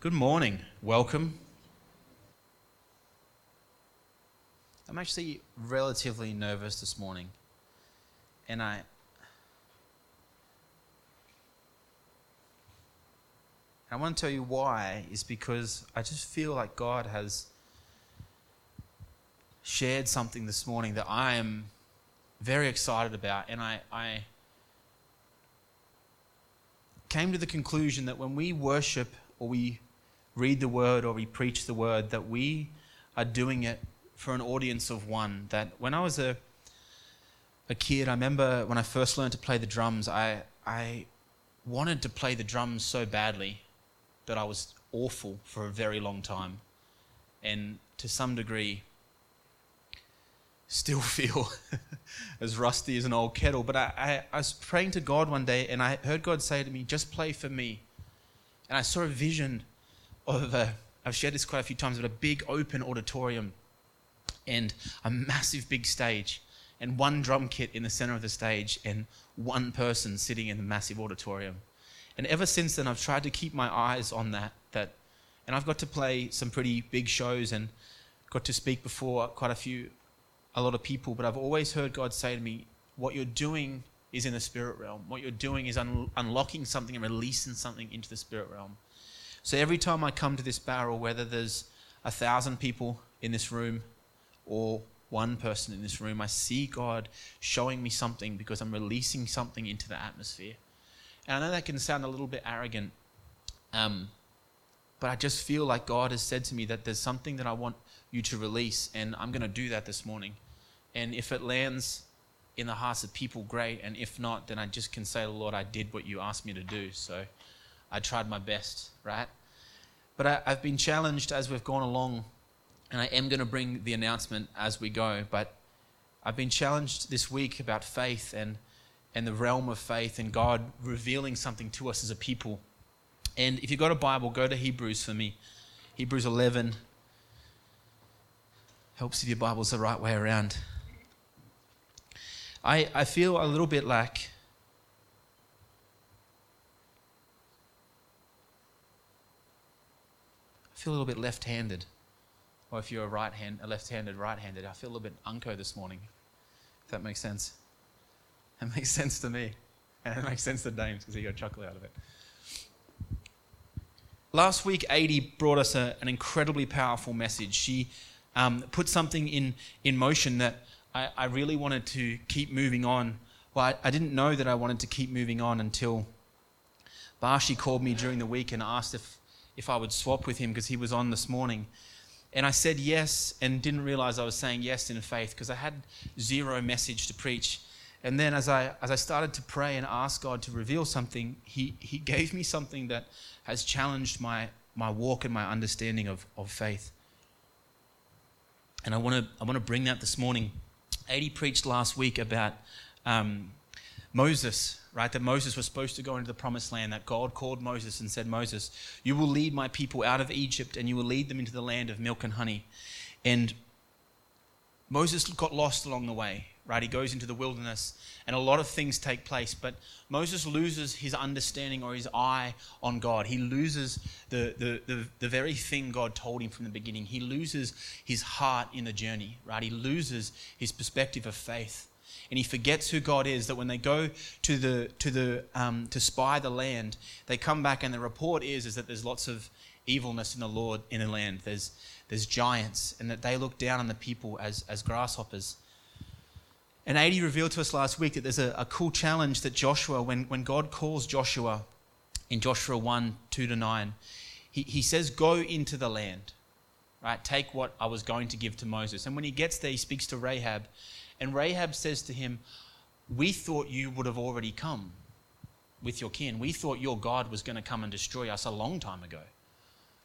Good morning. Welcome. I'm actually relatively nervous this morning. And I I want to tell you why is because I just feel like God has shared something this morning that I am very excited about and I, I came to the conclusion that when we worship or we read the word or we preach the word, that we are doing it for an audience of one. That when I was a a kid, I remember when I first learned to play the drums, I I wanted to play the drums so badly that I was awful for a very long time. And to some degree, still feel as rusty as an old kettle. But I, I, I, was praying to God one day and I heard God say to me, just play for me. And I saw a vision of a, I've shared this quite a few times, but a big open auditorium and a massive big stage and one drum kit in the center of the stage and one person sitting in the massive auditorium. And ever since then, I've tried to keep my eyes on that. That, and I've got to play some pretty big shows and got to speak before quite a few a lot of people, but I've always heard God say to me, What you're doing is in the spirit realm. What you're doing is un- unlocking something and releasing something into the spirit realm. So every time I come to this barrel, whether there's a thousand people in this room or one person in this room, I see God showing me something because I'm releasing something into the atmosphere. And I know that can sound a little bit arrogant, um, but I just feel like God has said to me that there's something that I want you to release, and I'm going to do that this morning. And if it lands in the hearts of people, great. And if not, then I just can say, Lord, I did what you asked me to do. So I tried my best, right? But I, have been challenged as we've gone along, and I am going to bring the announcement as we go. But I've been challenged this week about faith and, and the realm of faith and God revealing something to us as a people. And if you've got a Bible, go to Hebrews for me. Hebrews 11, Helps if your Bible's the right way around. I, I feel a little bit like feel a little bit left-handed. Or if you're a right hand, a left-handed, right-handed, I feel a little bit unco this morning. If that makes sense. It makes sense to me. And it makes sense to James because he got a chuckle out of it. Last week, Adi brought us a, an incredibly powerful message. She um, put something in, in motion that I, I really wanted to keep moving on. Well, I, I didn't know that I wanted to keep moving on until Bashi called me during the week and asked if, if I would swap with him because he was on this morning. And I said yes and didn't realize I was saying yes in faith because I had zero message to preach. And then as I, as I started to pray and ask God to reveal something, he, he gave me something that has challenged my, my walk and my understanding of, of faith. And I want to I want to bring that this morning. Adi preached last week about um, Moses, right? That Moses was supposed to go into the promised land, that God called Moses and said, Moses, you will lead my people out of Egypt and you will lead them into the land of milk and honey. And Moses got lost along the way right? He goes into the wilderness and a lot of things take place, but Moses loses his understanding or his eye on God. He loses the, the, the, the, very thing God told him from the beginning. He loses his heart in the journey, right? He loses his perspective of faith. And he forgets who God is. That when they go to the to the um, to spy the land, they come back and the report is is that there's lots of evilness in the Lord in the land. There's there's giants, and that they look down on the people as as grasshoppers. And Adi revealed to us last week that there's a, a cool challenge that Joshua, when, when God calls Joshua in Joshua 1 2 to 9, he, he says, Go into the land, right? Take what I was going to give to Moses. And when he gets there, he speaks to Rahab. And Rahab says to him, We thought you would have already come with your kin. We thought your God was going to come and destroy us a long time ago.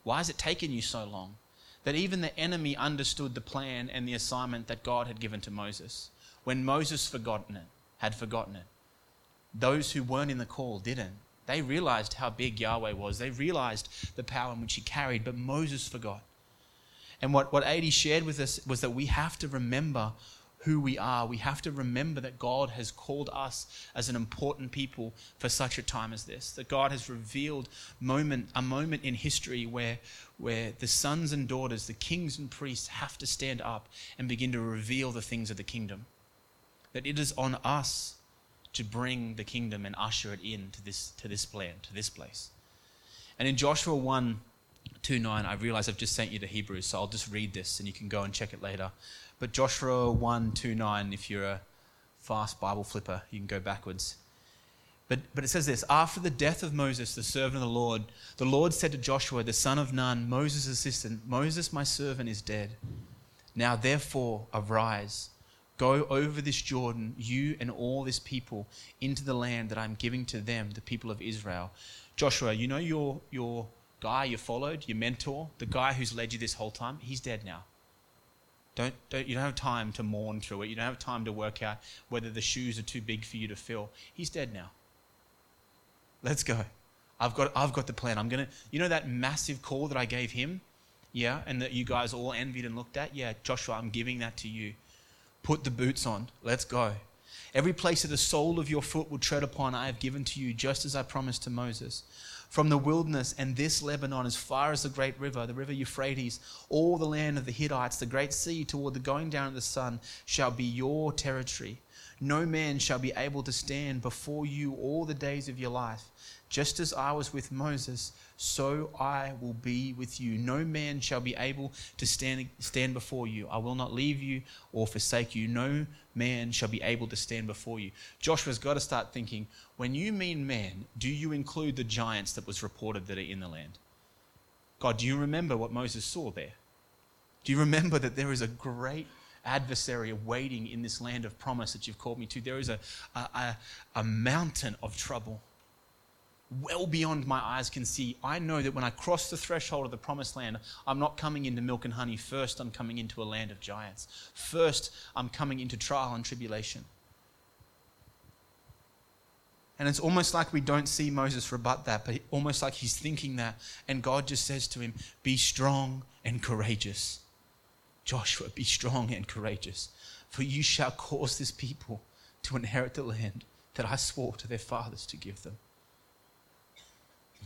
Why has it taken you so long? That even the enemy understood the plan and the assignment that God had given to Moses when Moses forgotten it, had forgotten it. Those who weren't in the call didn't. They realized how big Yahweh was. They realized the power in which he carried, but Moses forgot. And what, what Adi shared with us was that we have to remember who we are, we have to remember that God has called us as an important people for such a time as this. That God has revealed moment, a moment in history where, where the sons and daughters, the kings and priests, have to stand up and begin to reveal the things of the kingdom. That it is on us to bring the kingdom and usher it in to this, to this land, to this place. And in Joshua 1 2 9, I realize I've just sent you to Hebrews, so I'll just read this and you can go and check it later. But Joshua 1 2 9, if you're a fast Bible flipper, you can go backwards. But, but it says this After the death of Moses, the servant of the Lord, the Lord said to Joshua, the son of Nun, Moses' assistant, Moses, my servant, is dead. Now therefore, arise, go over this Jordan, you and all this people, into the land that I'm giving to them, the people of Israel. Joshua, you know your, your guy you followed, your mentor, the guy who's led you this whole time? He's dead now. Don't, don't, you don't have time to mourn through it. You don't have time to work out whether the shoes are too big for you to fill. He's dead now. Let's go. I've got, I've got the plan. I'm going to, you know that massive call that I gave him? Yeah, and that you guys all envied and looked at? Yeah, Joshua, I'm giving that to you. Put the boots on. Let's go. Every place that the sole of your foot will tread upon, I have given to you, just as I promised to Moses from the wilderness and this Lebanon as far as the great river, the river Euphrates, all the land of the Hittites, the great sea toward the going down of the sun shall be your territory. No man shall be able to stand before you all the days of your life. Just as I was with Moses, so I will be with you. No man shall be able to stand, stand before you. I will not leave you or forsake you. No man shall be able to stand before you. Joshua's got to start thinking when you mean man, do you include the giants that was reported that are in the land? God, do you remember what Moses saw there? Do you remember that there is a great adversary waiting in this land of promise that you've called me to? There is a, a, a, a mountain of trouble well beyond my eyes can see. I know that when I cross the threshold of the promised land, I'm not coming into milk and honey. First, I'm coming into a land of giants. First, I'm coming into trial and tribulation. And it's almost like we don't see Moses rebut that, but almost like he's thinking that. And God just says to him, Be strong and courageous. Joshua, be strong and courageous, for you shall cause this people to inherit the land that I swore to their fathers to give them.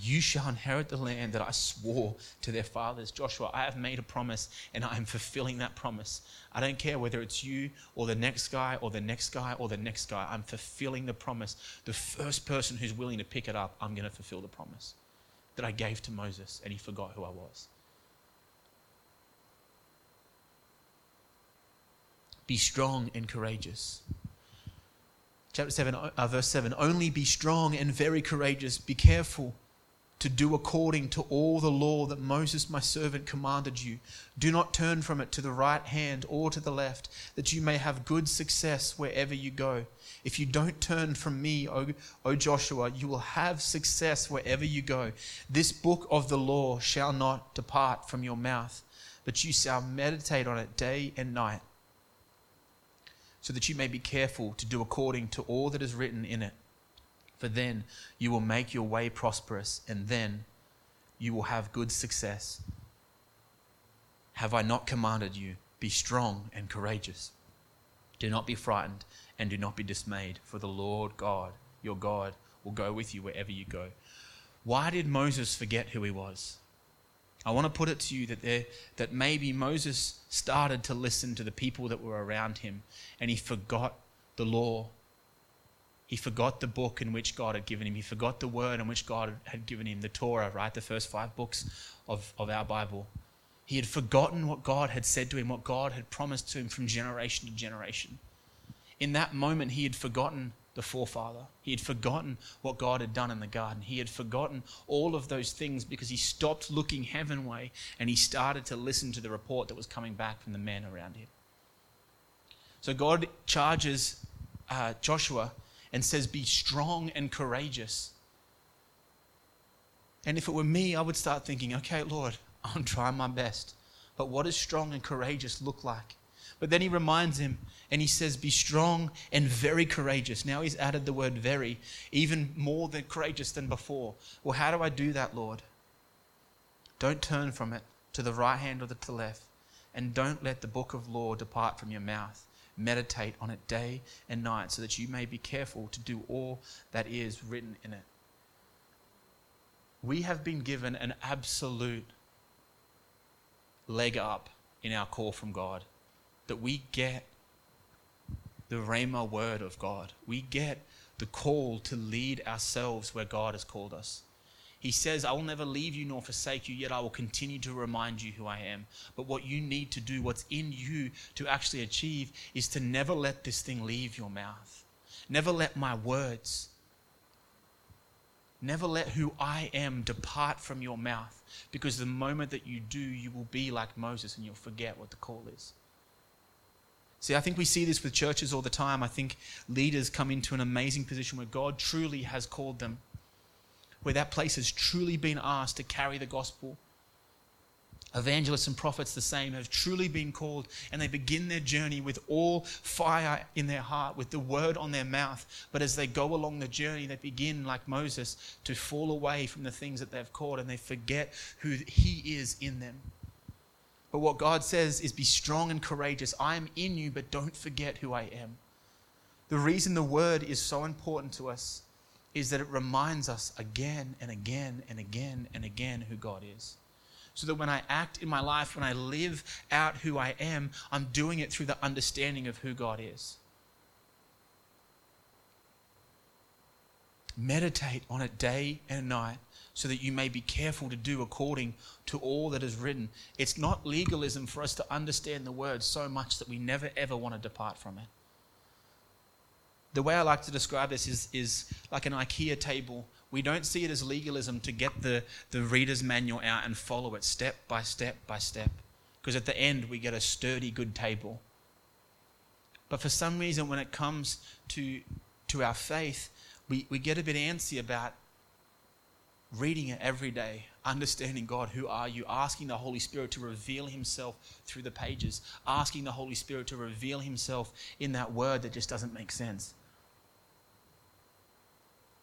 You shall inherit the land that I swore to their fathers. Joshua, I have made a promise and I am fulfilling that promise. I don't care whether it's you or the next guy or the next guy or the next guy. I'm fulfilling the promise. The first person who's willing to pick it up, I'm going to fulfill the promise that I gave to Moses and he forgot who I was. Be strong and courageous. Chapter 7, uh, verse 7 Only be strong and very courageous. Be careful to do according to all the law that Moses my servant commanded you. Do not turn from it to the right hand or to the left, that you may have good success wherever you go. If you don't turn from me, O, o Joshua, you will have success wherever you go. This book of the law shall not depart from your mouth, but you shall meditate on it day and night, so that you may be careful to do according to all that is written in it for then you will make your way prosperous, and then you will have good success. Have I not commanded you? Be strong and courageous. Do not be frightened, and do not be dismayed, for the Lord God, your God, will go with you wherever you go. Why did Moses forget who he was? I want to put it to you that, there, that maybe Moses started to listen to the people that were around him and he forgot the law he forgot the book in which God had given him. He forgot the word in which God had given him, the Torah, right? The first five books of, of our Bible. He had forgotten what God had said to him, what God had promised to him from generation to generation. In that moment, he had forgotten the forefather. He had forgotten what God had done in the garden. He had forgotten all of those things because he stopped looking heavenway and he started to listen to the report that was coming back from the men around him. So God charges uh, Joshua and says, Be strong and courageous. And if it were me, I would start thinking, okay, Lord, I'm trying my best. But what does strong and courageous look like? But then he reminds him and he says, Be strong and very courageous. Now he's added the word very, even more than courageous than before. Well, how do I do that, Lord? Don't turn from it to the right hand or to the left. And don't let the book of law depart from your mouth. Meditate on it day and night so that you may be careful to do all that is written in it. We have been given an absolute leg up in our call from God that we get the Rhema word of God. We get the call to lead ourselves where God has called us. He says, I will never leave you nor forsake you, yet I will continue to remind you who I am. But what you need to do, what's in you to actually achieve, is to never let this thing leave your mouth. Never let my words, never let who I am depart from your mouth. Because the moment that you do, you will be like Moses and you'll forget what the call is. See, I think we see this with churches all the time. I think leaders come into an amazing position where God truly has called them, where that place has truly been asked to carry the gospel. Evangelists and prophets, the same, have truly been called, and they begin their journey with all fire in their heart, with the word on their mouth. But as they go along the journey, they begin, like Moses, to fall away from the things that they've called, and they forget who He is in them. But what God says is be strong and courageous. I am in you, but don't forget who I am. The reason the word is so important to us is that it reminds us again and again and again and again who God is. So that when I act in my life, when I live out who I am, I'm doing it through the understanding of who God is. Meditate on it day and night so that you may be careful to do according to all that is written. It's not legalism for us to understand the word so much that we never ever want to depart from it. The way I like to describe this is, is like an IKEA table. We don't see it as legalism to get the, the reader's manual out and follow it step by step by step. Because at the end, we get a sturdy, good table. But for some reason, when it comes to, to our faith, we, we get a bit antsy about reading it every day, understanding God, who are you? Asking the Holy Spirit to reveal Himself through the pages, asking the Holy Spirit to reveal Himself in that word that just doesn't make sense.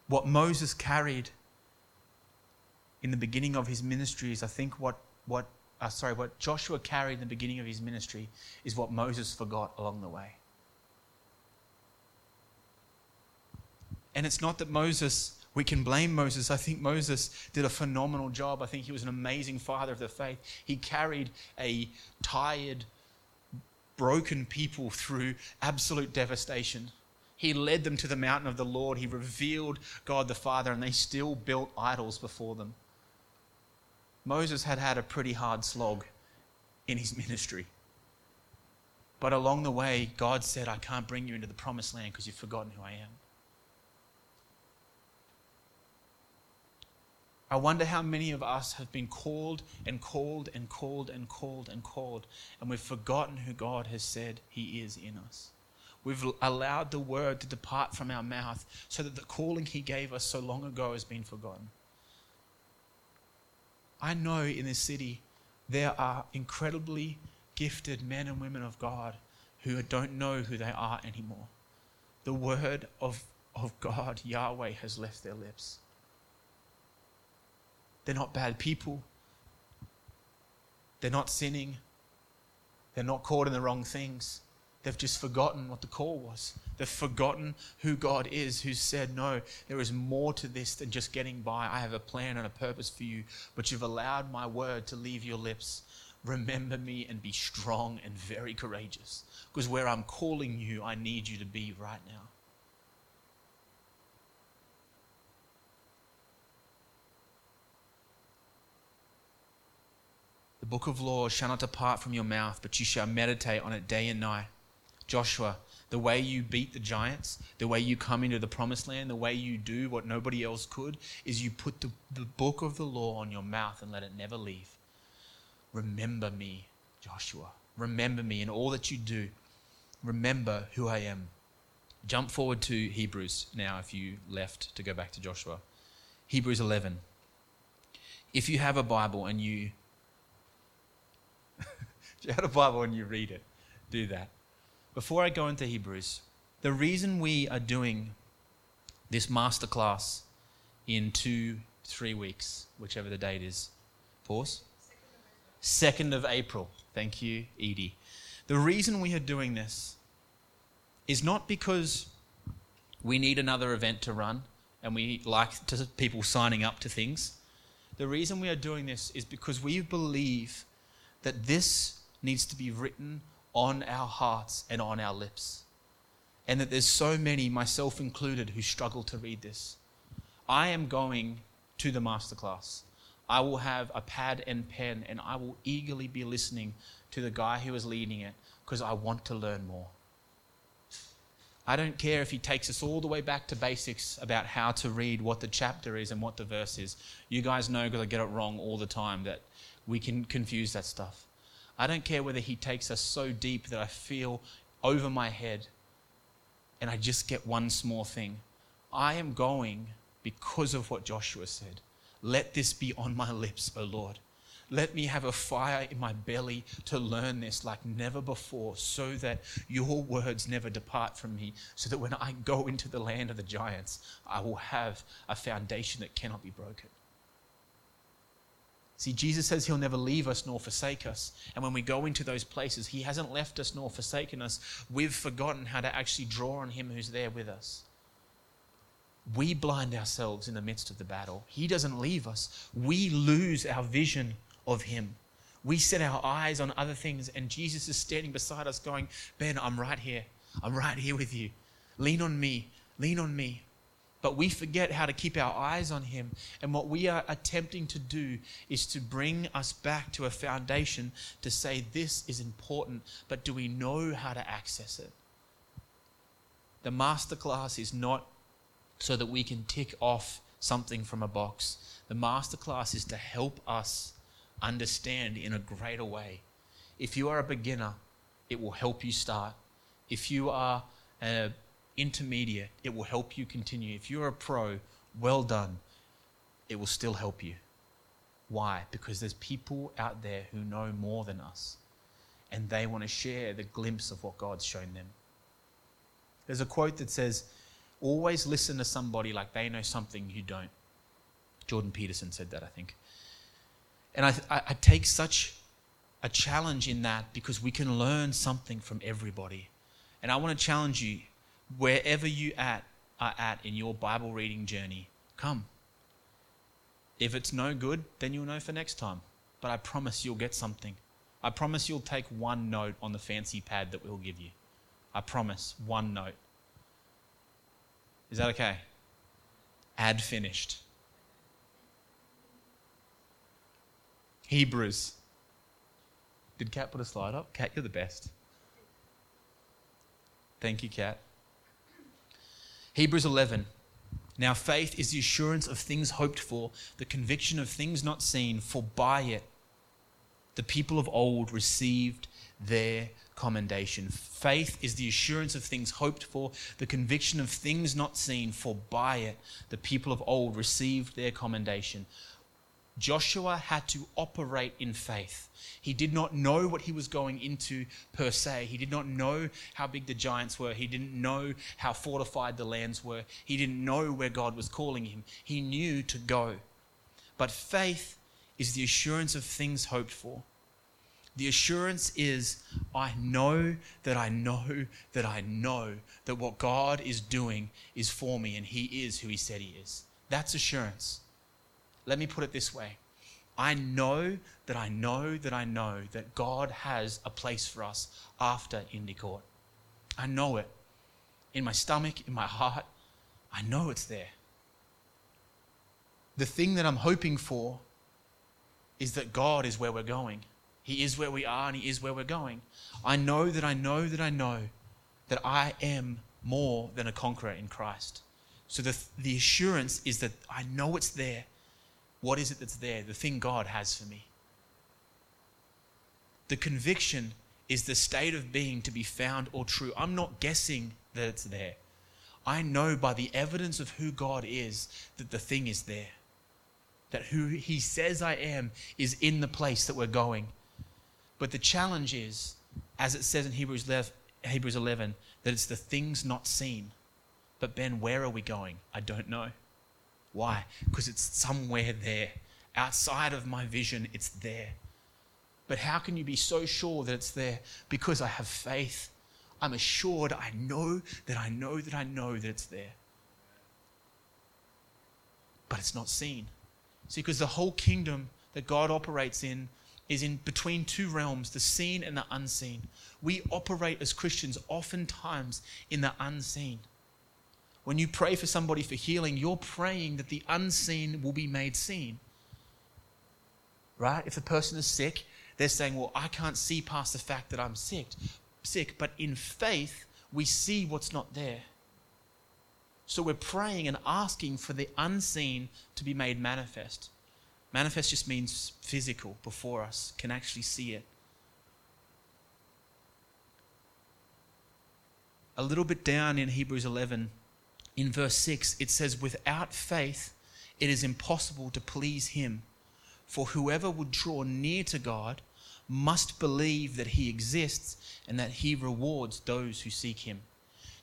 What Moses carried in the beginning of his ministry is, I think, what, what uh, sorry, what Joshua carried in the beginning of his ministry is what Moses forgot along the way. And it's not that Moses we can blame Moses. I think Moses did a phenomenal job. I think he was an amazing father of the faith. He carried a tired, broken people through absolute devastation. He led them to the mountain of the Lord. He revealed God the Father, and they still built idols before them. Moses had had a pretty hard slog in his ministry. But along the way, God said, I can't bring you into the promised land because you've forgotten who I am. I wonder how many of us have been called and called and called and called and called, and we've forgotten who God has said He is in us. We've allowed the word to depart from our mouth so that the calling He gave us so long ago has been forgotten. I know in this city there are incredibly gifted men and women of God who don't know who they are anymore. The word of, of God, Yahweh, has left their lips. They're not bad people. They're not sinning. They're not caught in the wrong things. They've just forgotten what the call was. They've forgotten who God is, who said, No, there is more to this than just getting by. I have a plan and a purpose for you, but you've allowed my word to leave your lips. Remember me and be strong and very courageous. Because where I'm calling you, I need you to be right now. The book of law shall not depart from your mouth, but you shall meditate on it day and night. Joshua, the way you beat the giants, the way you come into the promised land, the way you do what nobody else could, is you put the, the book of the law on your mouth and let it never leave. Remember me, Joshua. Remember me in all that you do. Remember who I am. Jump forward to Hebrews now if you left to go back to Joshua. Hebrews 11. If you have a Bible and you you have a Bible and you read it, do that. Before I go into Hebrews, the reason we are doing this masterclass in two, three weeks, whichever the date is, pause. 2nd of April. Thank you, Edie. The reason we are doing this is not because we need another event to run and we like to people signing up to things. The reason we are doing this is because we believe that this needs to be written on our hearts and on our lips. And that there's so many, myself included, who struggle to read this. I am going to the masterclass. I will have a pad and pen and I will eagerly be listening to the guy who is leading it because I want to learn more. I don't care if he takes us all the way back to basics about how to read what the chapter is and what the verse is. You guys know because I get it wrong all the time that we can confuse that stuff. I don't care whether he takes us so deep that I feel over my head and I just get one small thing. I am going because of what Joshua said. Let this be on my lips, O Lord. Let me have a fire in my belly to learn this like never before, so that your words never depart from me, so that when I go into the land of the giants, I will have a foundation that cannot be broken. See, Jesus says he'll never leave us nor forsake us. And when we go into those places, he hasn't left us nor forsaken us. We've forgotten how to actually draw on him who's there with us. We blind ourselves in the midst of the battle. He doesn't leave us. We lose our vision of Him. We set our eyes on other things, and Jesus is standing beside us, going, Ben, I'm right here. I'm right here with you. Lean on me. Lean on me. But we forget how to keep our eyes on Him. And what we are attempting to do is to bring us back to a foundation to say, This is important, but do we know how to access it? The masterclass is not so that we can tick off something from a box. The masterclass is to help us understand in a greater way. If you are a beginner, it will help you start. If you are an intermediate, it will help you continue. If you're a pro, well done. It will still help you. Why? Because there's people out there who know more than us, and they want to share the glimpse of what God's shown them. There's a quote that says, Always listen to somebody like they know something you don't. Jordan Peterson said that, I think. And I, I, I take such a challenge in that because we can learn something from everybody. And I want to challenge you, wherever you at, are at in your Bible reading journey, come. If it's no good, then you'll know for next time. But I promise you'll get something. I promise you'll take one note on the fancy pad that we'll give you. I promise, one note. Is that okay? Ad finished. Hebrews. Did Kat put a slide up? Kat, you're the best. Thank you, Kat. Hebrews 11. Now, faith is the assurance of things hoped for, the conviction of things not seen, for by it the people of old received their commendation. Faith is the assurance of things hoped for, the conviction of things not seen, for by it the people of old received their commendation. Joshua had to operate in faith. He did not know what he was going into per se. He did not know how big the giants were. He didn't know how fortified the lands were. He didn't know where God was calling him. He knew to go. But faith is the assurance of things hoped for. The assurance is I know that I know that I know that what God is doing is for me and He is who He said He is. That's assurance. Let me put it this way I know that I know that I know that God has a place for us after Indy. I know it. In my stomach, in my heart, I know it's there. The thing that I'm hoping for is that God is where we're going. He is where we are and He is where we're going. I know that I know that I know that I am more than a conqueror in Christ. So the, the assurance is that I know it's there. What is it that's there? The thing God has for me. The conviction is the state of being to be found or true. I'm not guessing that it's there. I know by the evidence of who God is that the thing is there. That who He says I am is in the place that we're going. But the challenge is, as it says in Hebrews 11, Hebrews 11 that it's the things not seen. But Ben, where are we going? I don't know. Why? Because it's somewhere there. Outside of my vision, it's there. But how can you be so sure that it's there? Because I have faith. I'm assured, I know that I know that I know that it's there. But it's not seen. See, because the whole kingdom that God operates in is in between two realms, the seen and the unseen. We operate as Christians oftentimes in the unseen. When you pray for somebody for healing, you're praying that the unseen will be made seen. Right? If a person is sick, they're saying, Well, I can't see past the fact that I'm sick. Sick, but in faith, we see what's not there. So we're praying and asking for the unseen to be made manifest. Manifest just means physical before us, can actually see it. A little bit down in Hebrews 11, in verse 6, it says, Without faith, it is impossible to please him. For whoever would draw near to God must believe that he exists and that he rewards those who seek him.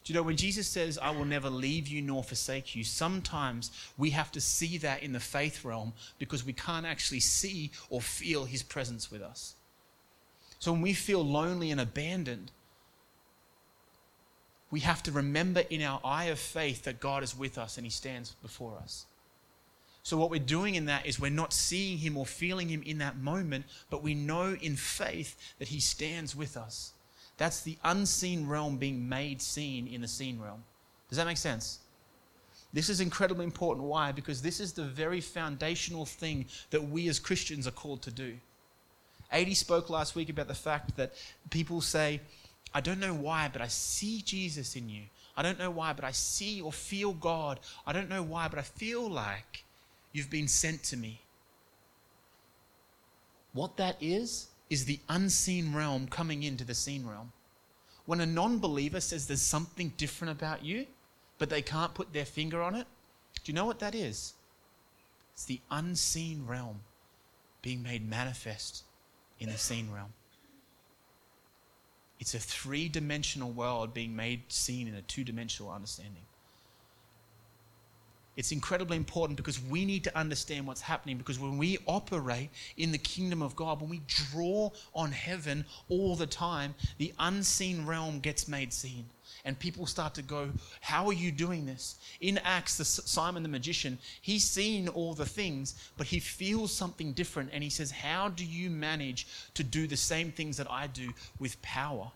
Do you know when Jesus says, I will never leave you nor forsake you, sometimes we have to see that in the faith realm because we can't actually see or feel his presence with us. So when we feel lonely and abandoned, we have to remember in our eye of faith that God is with us and he stands before us. So, what we're doing in that is we're not seeing him or feeling him in that moment, but we know in faith that he stands with us. That's the unseen realm being made seen in the seen realm. Does that make sense? This is incredibly important. Why? Because this is the very foundational thing that we as Christians are called to do. Adi spoke last week about the fact that people say, I don't know why, but I see Jesus in you. I don't know why, but I see or feel God. I don't know why, but I feel like you've been sent to me. What that is, is the unseen realm coming into the seen realm. When a non believer says there's something different about you, but they can't put their finger on it, do you know what that is? It's the unseen realm being made manifest in the seen realm. It's a three dimensional world being made seen in a two dimensional understanding. It's incredibly important because we need to understand what's happening. Because when we operate in the kingdom of God, when we draw on heaven all the time, the unseen realm gets made seen. And people start to go, How are you doing this? In Acts, the Simon the magician, he's seen all the things, but he feels something different. And he says, How do you manage to do the same things that I do with power?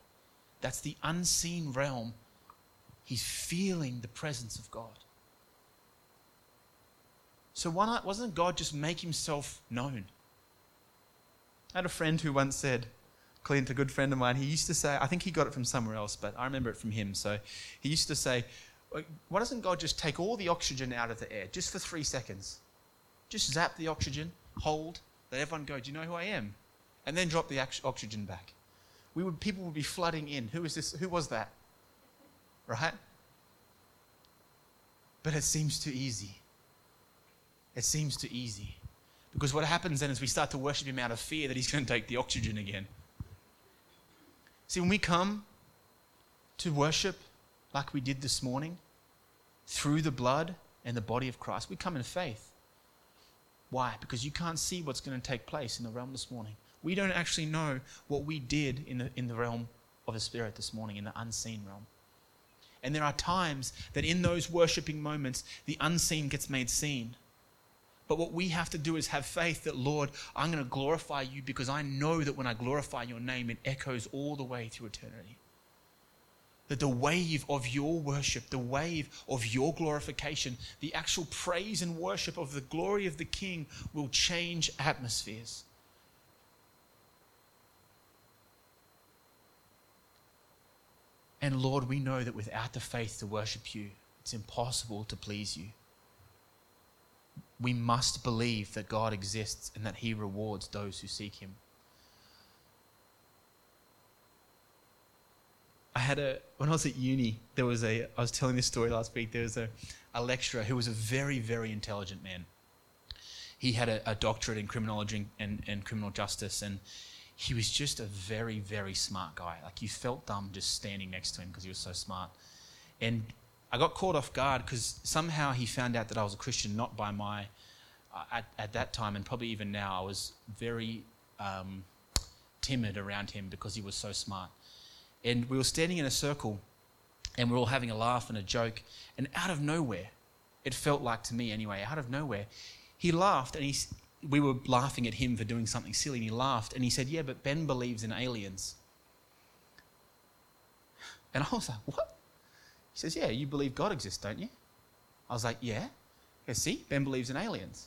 That's the unseen realm. He's feeling the presence of God. So why not, wasn't God just make himself known? I had a friend who once said, Clint, a good friend of mine, he used to say, I think he got it from somewhere else, but I remember it from him. So he used to say, why doesn't God just take all the oxygen out of the air just for three seconds? Just zap the oxygen, hold, let everyone go, do you know who I am? And then drop the oxygen back. We would, people would be flooding in. Who is this? Who was that? Right? But it seems too easy. It seems too easy. Because what happens then is we start to worship him out of fear that he's going to take the oxygen again. See, when we come to worship like we did this morning, through the blood and the body of Christ, we come in faith. Why? Because you can't see what's going to take place in the realm this morning. We don't actually know what we did in the, in the realm of the Spirit this morning, in the unseen realm. And there are times that in those worshiping moments, the unseen gets made seen. But what we have to do is have faith that, Lord, I'm going to glorify you because I know that when I glorify your name, it echoes all the way through eternity. That the wave of your worship, the wave of your glorification, the actual praise and worship of the glory of the King will change atmospheres. And Lord, we know that without the faith to worship you, it's impossible to please you we must believe that God exists and that He rewards those who seek Him. I had a, when I was at uni, there was a, I was telling this story last week, there was a, a lecturer who was a very, very intelligent man. He had a, a doctorate in criminology and, and criminal justice, and he was just a very, very smart guy. Like you felt dumb just standing next to him because he was so smart. And I got caught off guard because somehow he found out that I was a Christian, not by my, uh, at, at that time, and probably even now, I was very um, timid around him because he was so smart. And we were standing in a circle and we are all having a laugh and a joke. And out of nowhere, it felt like to me anyway, out of nowhere, he laughed and he, we were laughing at him for doing something silly. And he laughed and he said, Yeah, but Ben believes in aliens. And I was like, What? He says, Yeah, you believe God exists, don't you? I was like, Yeah. Yeah, see, Ben believes in aliens.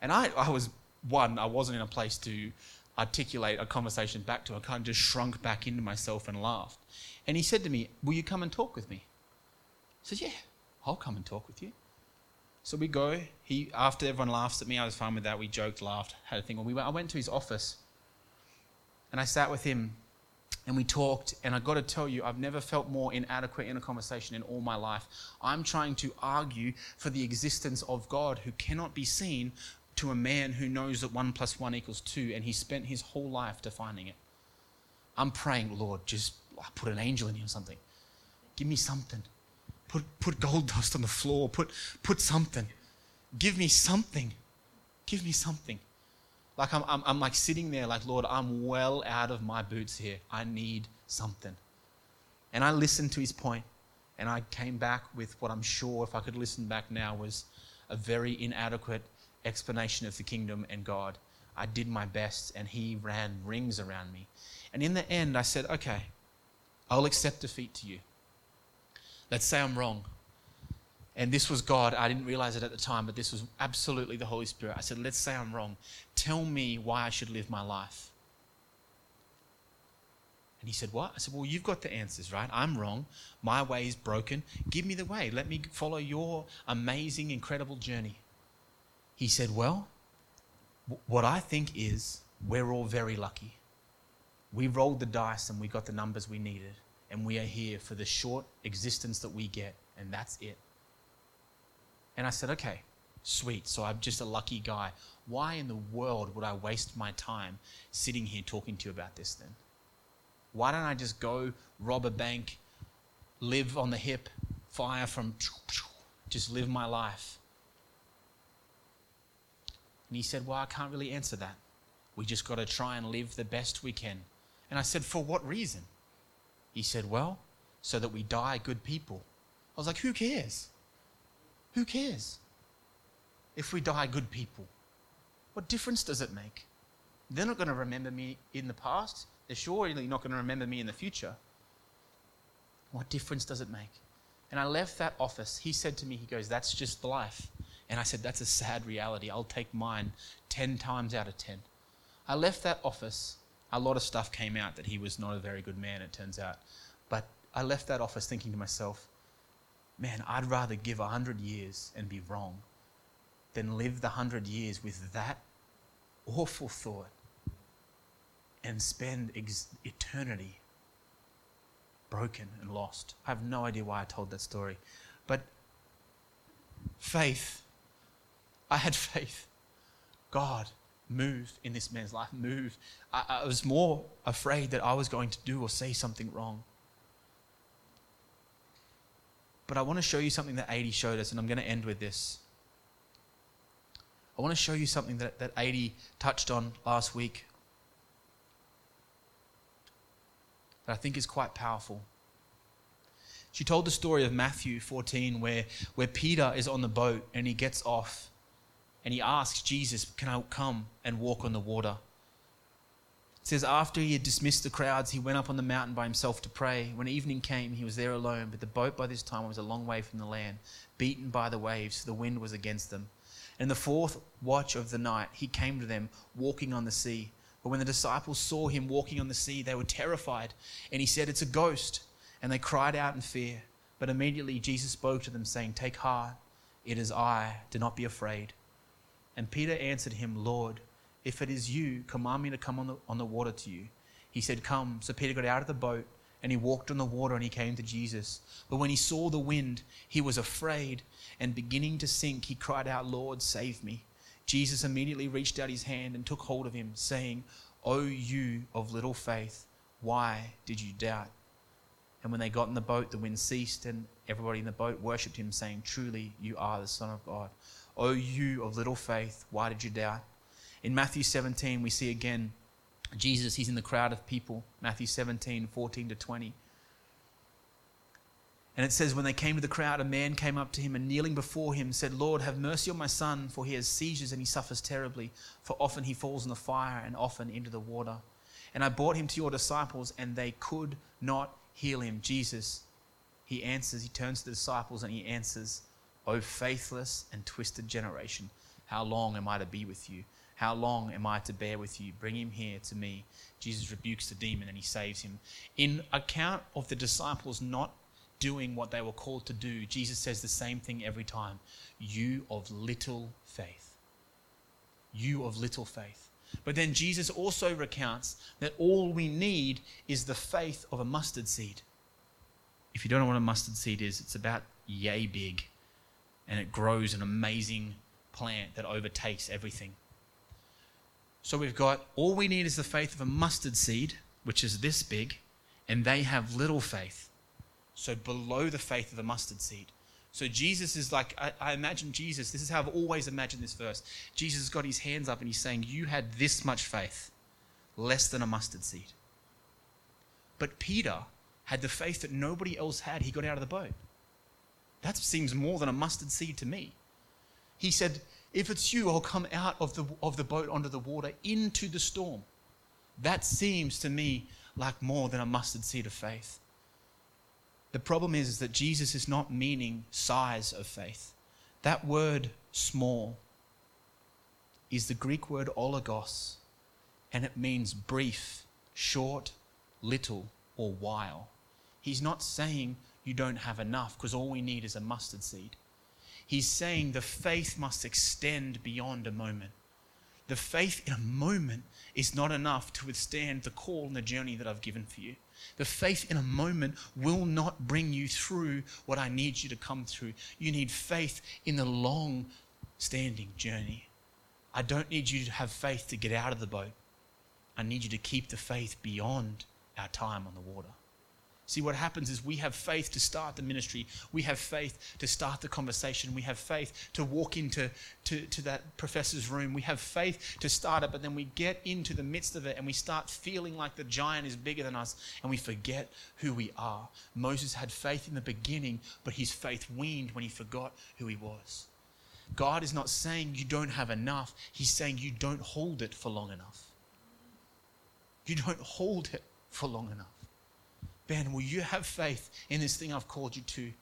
And I, I was, one, I wasn't in a place to articulate a conversation back to. I kind of just shrunk back into myself and laughed. And he said to me, Will you come and talk with me? I said, Yeah, I'll come and talk with you. So we go. He, after everyone laughs at me, I was fine with that. We joked, laughed, had a thing. We went, I went to his office and I sat with him and we talked. And I got to tell you, I've never felt more inadequate in a conversation in all my life. I'm trying to argue for the existence of God who cannot be seen to a man who knows that one plus one equals two, and he spent his whole life defining it. I'm praying, Lord, just put an angel in you or something. Give me something. Put, put gold dust on the floor. Put, put something. Give me something. Give me something. Like I'm, I'm, I'm like sitting there, like, Lord, I'm well out of my boots here. I need something. And I listened to his point, and I came back with what I'm sure, if I could listen back now, was a very inadequate explanation of the kingdom and God. I did my best, and he ran rings around me. And in the end, I said, okay, I'll accept defeat to you. Let's say I'm wrong. And this was God. I didn't realize it at the time, but this was absolutely the Holy Spirit. I said, let's say I'm wrong. Tell me why I should live my life. And he said, What? I said, Well, you've got the answers, right? I'm wrong. My way is broken. Give me the way. Let me follow your amazing, incredible journey. He said, Well, what I think is we're all very lucky. We rolled the dice and we got the numbers we needed, and we are here for the short existence that we get, and that's it. And I said, Okay, sweet. So I'm just a lucky guy. Why in the world would I waste my time sitting here talking to you about this then? Why don't I just go rob a bank, live on the hip, fire from, just live my life? And he said, Well, I can't really answer that. We just got to try and live the best we can. And I said, For what reason? He said, Well, so that we die good people. I was like, Who cares? Who cares? If we die good people, what difference does it make? They're not going to remember me in the past. They're surely not going to remember me in the future. What difference does it make? And I left that office. He said to me, He goes, That's just life. And I said, That's a sad reality. I'll take mine 10 times out of 10. I left that office. A lot of stuff came out that he was not a very good man, it turns out. But I left that office thinking to myself, man, I'd rather give 100 years and be wrong than live the 100 years with that awful thought and spend ex- eternity broken and lost. I have no idea why I told that story. But faith I had faith. God, move in this man's life, move. I, I was more afraid that I was going to do or say something wrong. But I want to show you something that Adi showed us, and I'm going to end with this. I want to show you something that, that Adi touched on last week that I think is quite powerful. She told the story of Matthew 14, where, where Peter is on the boat and he gets off and he asks Jesus, Can I come and walk on the water? It says, After he had dismissed the crowds, he went up on the mountain by himself to pray. When evening came, he was there alone, but the boat by this time was a long way from the land, beaten by the waves, the wind was against them. In the fourth watch of the night, he came to them, walking on the sea. But when the disciples saw him walking on the sea, they were terrified. And he said, It's a ghost. And they cried out in fear. But immediately Jesus spoke to them, saying, Take heart, it is I, do not be afraid. And Peter answered him, Lord, if it is you, command me to come on the, on the water to you. He said, Come. So Peter got out of the boat and he walked on the water and he came to Jesus. But when he saw the wind, he was afraid and beginning to sink, he cried out, Lord, save me. Jesus immediately reached out his hand and took hold of him, saying, O you of little faith, why did you doubt? And when they got in the boat, the wind ceased, and everybody in the boat worshipped him, saying, Truly, you are the Son of God. O you of little faith, why did you doubt? In Matthew 17, we see again Jesus, he's in the crowd of people, Matthew 17, 14 to 20. And it says, When they came to the crowd, a man came up to him and kneeling before him said, Lord, have mercy on my son, for he has seizures and he suffers terribly. For often he falls in the fire and often into the water. And I brought him to your disciples, and they could not heal him. Jesus, he answers, he turns to the disciples and he answers, O faithless and twisted generation, how long am I to be with you? How long am I to bear with you? Bring him here to me. Jesus rebukes the demon and he saves him. In account of the disciples not doing what they were called to do, Jesus says the same thing every time You of little faith. You of little faith. But then Jesus also recounts that all we need is the faith of a mustard seed. If you don't know what a mustard seed is, it's about yay big and it grows an amazing plant that overtakes everything. So we've got all we need is the faith of a mustard seed, which is this big, and they have little faith. So below the faith of the mustard seed. So Jesus is like, I, I, imagine Jesus, this is how I've always imagined this verse. Jesus has got his hands up and he's saying, You had this much faith, less than a mustard seed. But Peter had the faith that nobody else had. He got out of the boat. That seems more than a mustard seed to me. He said, If it's you, I'll come out of the, of the boat onto the water into the storm. That seems to me like more than a mustard seed of faith. The problem is, is that Jesus is not meaning size of faith. That word small is the Greek word oligos, and it means brief, short, little, or while. He's not saying you don't have enough because all we need is a mustard seed. He's saying the faith must extend beyond a moment. The faith in a moment is not enough to withstand the call and the journey that I've given for you. The faith in a moment will not bring you through what I need you to come through. You need faith in the long standing journey. I don't need you to have faith to get out of the boat. I need you to keep the faith beyond our time on the water. See, what happens is we have faith to start the ministry. We have faith to start the conversation. We have faith to walk into to, to that professor's room. We have faith to start it, but then we get into the midst of it and we start feeling like the giant is bigger than us and we forget who we are. Moses had faith in the beginning, but his faith weaned when he forgot who he was. God is not saying you don't have enough, He's saying you don't hold it for long enough. You don't hold it for long enough. Ben, will you have faith in this thing I've called you to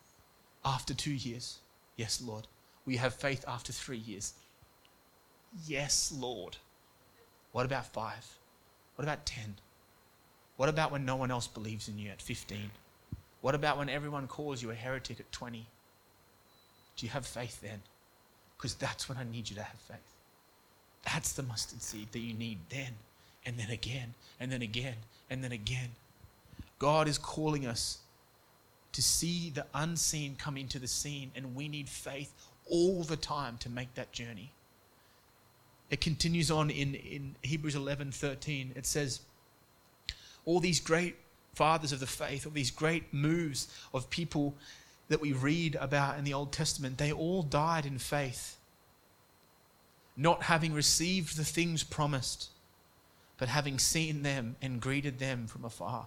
after two years? Yes, Lord. Will you have faith after three years? Yes, Lord. What about five? What about 10? What about when no one else believes in you at 15? What about when everyone calls you a heretic at 20? Do you have faith then? Because that's when I need you to have faith. That's the mustard seed that you need then, and then again, and then again, and then again. God is calling us to see the unseen come into the seen, and we need faith all the time to make that journey. It continues on in, in Hebrews 11 13. It says, All these great fathers of the faith, all these great moves of people that we read about in the Old Testament, they all died in faith, not having received the things promised, but having seen them and greeted them from afar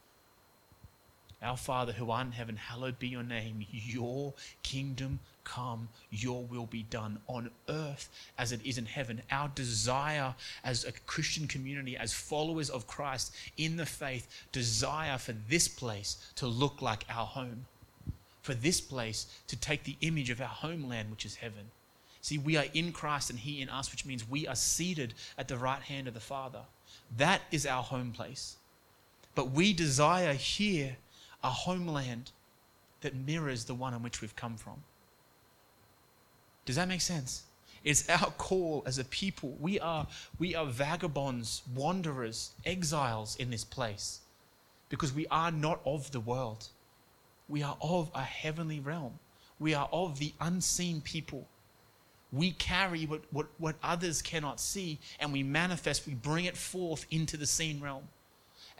Our Father who art in heaven, hallowed be your name. Your kingdom come, your will be done on earth as it is in heaven. Our desire as a Christian community, as followers of Christ in the faith, desire for this place to look like our home, for this place to take the image of our homeland, which is heaven. See, we are in Christ and He in us, which means we are seated at the right hand of the Father. That is our home place. But we desire here a homeland that mirrors the one in which we've come from. Does that make sense? It's our call as a people. We are, we are vagabonds, wanderers, exiles in this place because we are not of the world. We are of a heavenly realm. We are of the unseen people. We carry what, what, what others cannot see and we manifest, we bring it forth into the seen realm.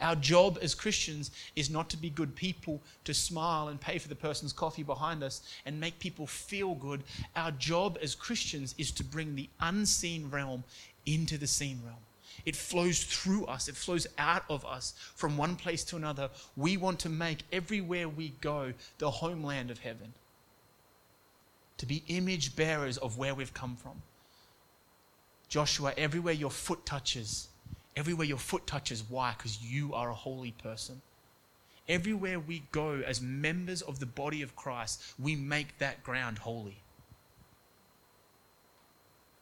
Our job as Christians is not to be good people, to smile and pay for the person's coffee behind us and make people feel good. Our job as Christians is to bring the unseen realm into the seen realm. It flows through us, it flows out of us from one place to another. We want to make everywhere we go the homeland of heaven, to be image bearers of where we've come from. Joshua, everywhere your foot touches, Everywhere your foot touches. Why? Because you are a holy person. Everywhere we go as members of the body of Christ, we make that ground holy.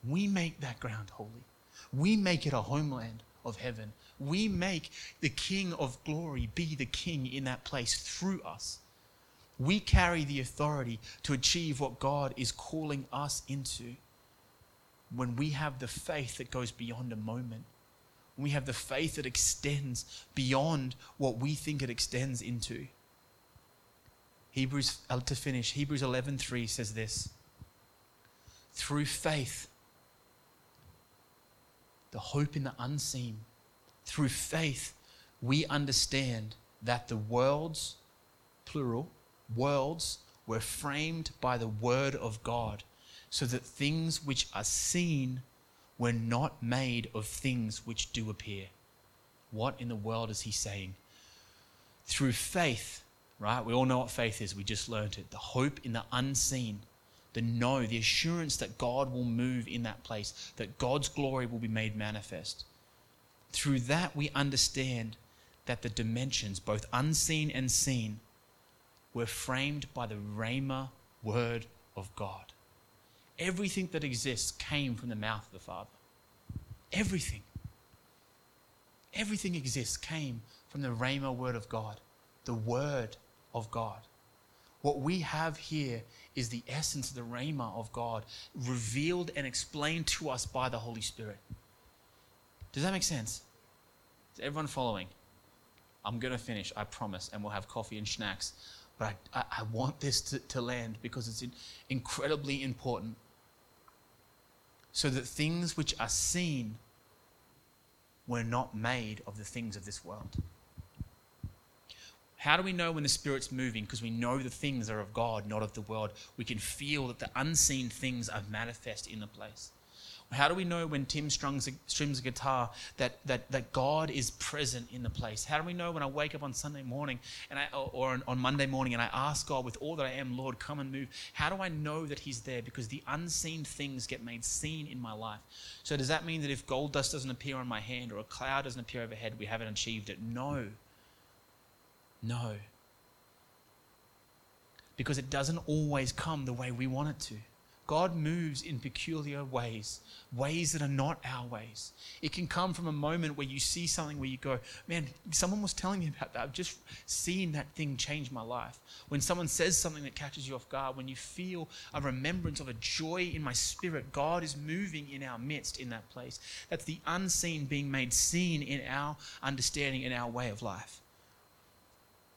We make that ground holy. We make it a homeland of heaven. We make the King of glory be the King in that place through us. We carry the authority to achieve what God is calling us into when we have the faith that goes beyond a moment we have the faith that extends beyond what we think it extends into. Hebrews uh, to finish, Hebrews 11:3 says this. Through faith, the hope in the unseen, through faith, we understand that the worlds, plural, worlds were framed by the word of God, so that things which are seen were not made of things which do appear. What in the world is he saying? Through faith, right? We all know what faith is. We just learned it. The hope in the unseen, the know, the assurance that God will move in that place, that God's glory will be made manifest. Through that, we understand that the dimensions, both unseen and seen, were framed by the Rhema word of God. Everything that exists came from the mouth of the Father. Everything. Everything exists came from the Rhema word of God, the word of God. What we have here is the essence of the Rhema of God, revealed and explained to us by the Holy Spirit. Does that make sense? Is everyone following? I'm going to finish, I promise, and we'll have coffee and snacks. But I, I, I want this to, to land because it's incredibly important so that things which are seen were not made of the things of this world. How do we know when the Spirit's moving? Because we know the things are of God, not of the world. We can feel that the unseen things are manifest in the place. How do we know when Tim strums a, guitar that, that, that God is present in the place? How do we know when I wake up on Sunday morning and I, or on Monday morning and I ask God with all that I am, Lord, come and move? How do I know that He's there? Because the unseen things get made seen in my life. So does that mean that if gold dust doesn't appear on my hand or a cloud doesn't appear overhead, we haven't achieved it? No. No. Because it doesn't always come the way we want it to. God moves in peculiar ways, ways that are not our ways. It can come from a moment where you see something where you go, Man, someone was telling me about that. I've just seen that thing change my life. When someone says something that catches you off guard, when you feel a remembrance of a joy in my spirit, God is moving in our midst in that place. That's the unseen being made seen in our understanding and our way of life.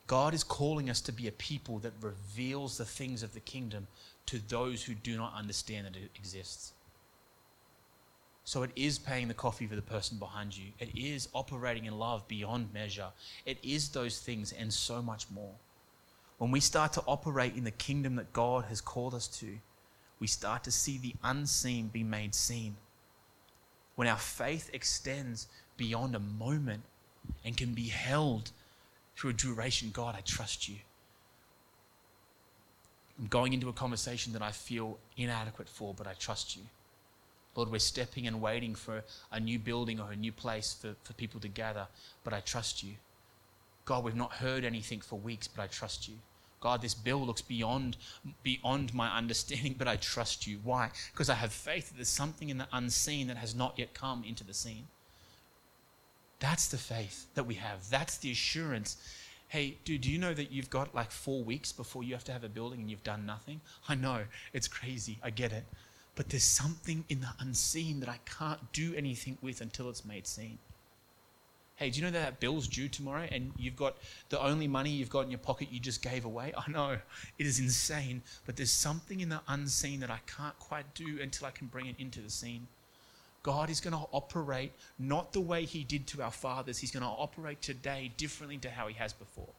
God is calling us to be a people that reveals the things of the kingdom to those who do not understand that it exists. So it is paying the coffee for the person behind you. It is operating in love beyond measure. It is those things and so much more. When we start to operate in the kingdom that God has called us to, we start to see the unseen be made seen. When our faith extends beyond a moment and can be held through a duration, God, I trust you. I'm going into a conversation that I feel inadequate for, but I trust you. Lord, we're stepping and waiting for a new building or a new place for, for people to gather, but I trust you. God, we've not heard anything for weeks, but I trust you. God, this bill looks beyond, beyond my understanding, but I trust you. Why? Because I have faith that there's something in the unseen that has not yet come into the seen. That's the faith that we have. That's the assurance hey, dude, do you know that you've got like four weeks before you have to have a building and you've done nothing? I know, it's crazy. I get it. but there's something in the unseen that I can't do anything with until it's made seen. Hey, do you know that, that bill's due tomorrow and you've got the only money you've got in your pocket you just gave away? I know, it is insane, but there's something in the unseen that I can't quite do until I can bring it into the seen. God is going to operate not the way He did to our fathers, He's going to operate today differently to how He has before.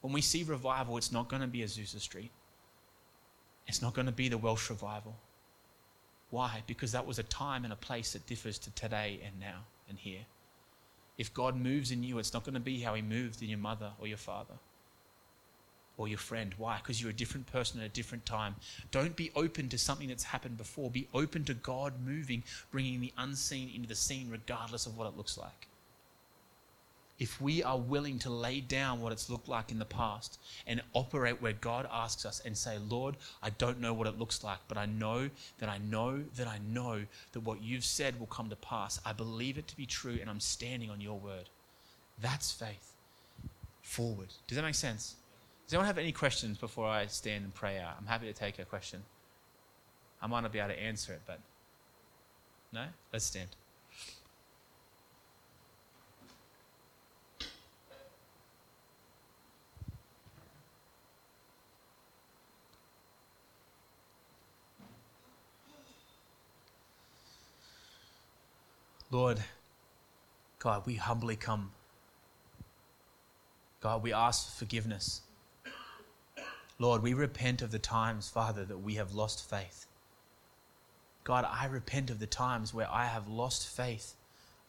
When we see revival, it's not going to be Azusa Street, it's not going to be the Welsh revival. Why? Because that was a time and a place that differs to today and now and here. If God moves in you, it's not going to be how He moved in your mother or your father or your friend. Why? Because you're a different person at a different time. Don't be open to something that's happened before. Be open to God moving, bringing the unseen into the seen, regardless of what it looks like if we are willing to lay down what it's looked like in the past and operate where God asks us and say, Lord, I don't know what it looks like, but I know that I know that I know that what you've said will come to pass. I believe it to be true and I'm standing on your word. That's faith. Forward. Does that make sense? Does anyone have any questions before I stand and pray out? I'm happy to take a question. I might not be able to answer it, but no? Let's stand. Lord, God, we humbly come. God, we ask for forgiveness. Lord, we repent of the times, Father, that we have lost faith. God, I repent of the times where I have lost faith.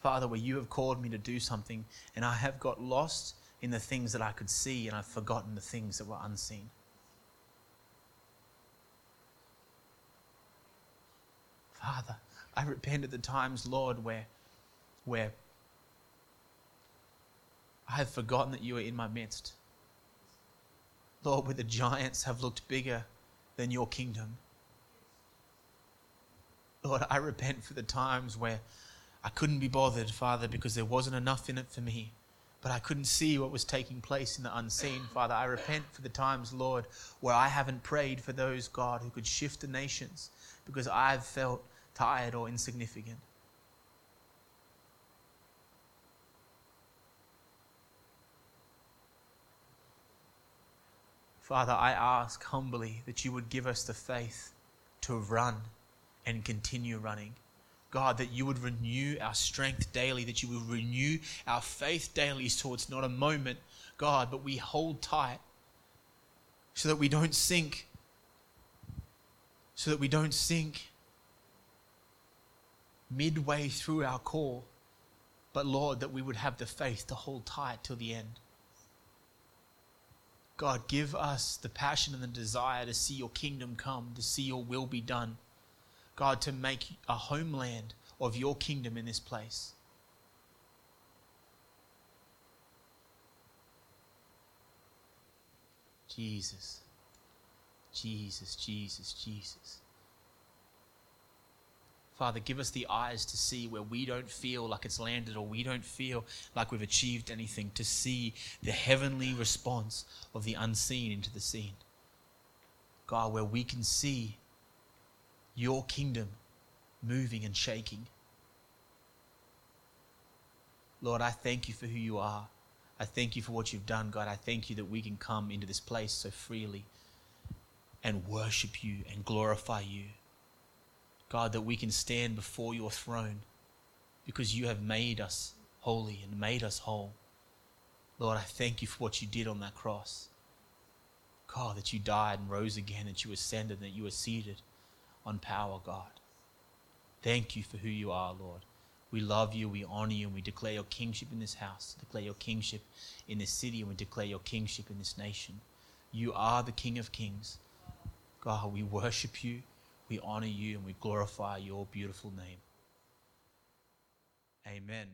Father, where you have called me to do something and I have got lost in the things that I could see and I've forgotten the things that were unseen. Father, I repent of the times, Lord, where, where I have forgotten that you are in my midst. Lord, where the giants have looked bigger than your kingdom. Lord, I repent for the times where I couldn't be bothered, Father, because there wasn't enough in it for me. But I couldn't see what was taking place in the unseen, Father. I repent for the times, Lord, where I haven't prayed for those, God, who could shift the nations because I've felt tired or insignificant. Father, I ask humbly that you would give us the faith to run and continue running. God, that you would renew our strength daily, that you would renew our faith daily so it's not a moment, God, but we hold tight so that we don't sink. So that we don't sink midway through our call, but Lord, that we would have the faith to hold tight till the end. God, give us the passion and the desire to see your kingdom come, to see your will be done. God, to make a homeland of your kingdom in this place. Jesus, Jesus, Jesus, Jesus. Father, give us the eyes to see where we don't feel like it's landed or we don't feel like we've achieved anything, to see the heavenly response of the unseen into the seen. God, where we can see your kingdom moving and shaking. Lord, I thank you for who you are. I thank you for what you've done, God. I thank you that we can come into this place so freely and worship you and glorify you. God, that we can stand before your throne because you have made us holy and made us whole. Lord, I thank you for what you did on that cross. God, that you died and rose again, that you ascended, that you are seated on power, God. Thank you for who you are, Lord. We love you, we honor you, and we declare your kingship in this house, declare your kingship in this city, and we declare your kingship in this nation. You are the King of kings. God, we worship you. We honor you and we glorify your beautiful name. Amen.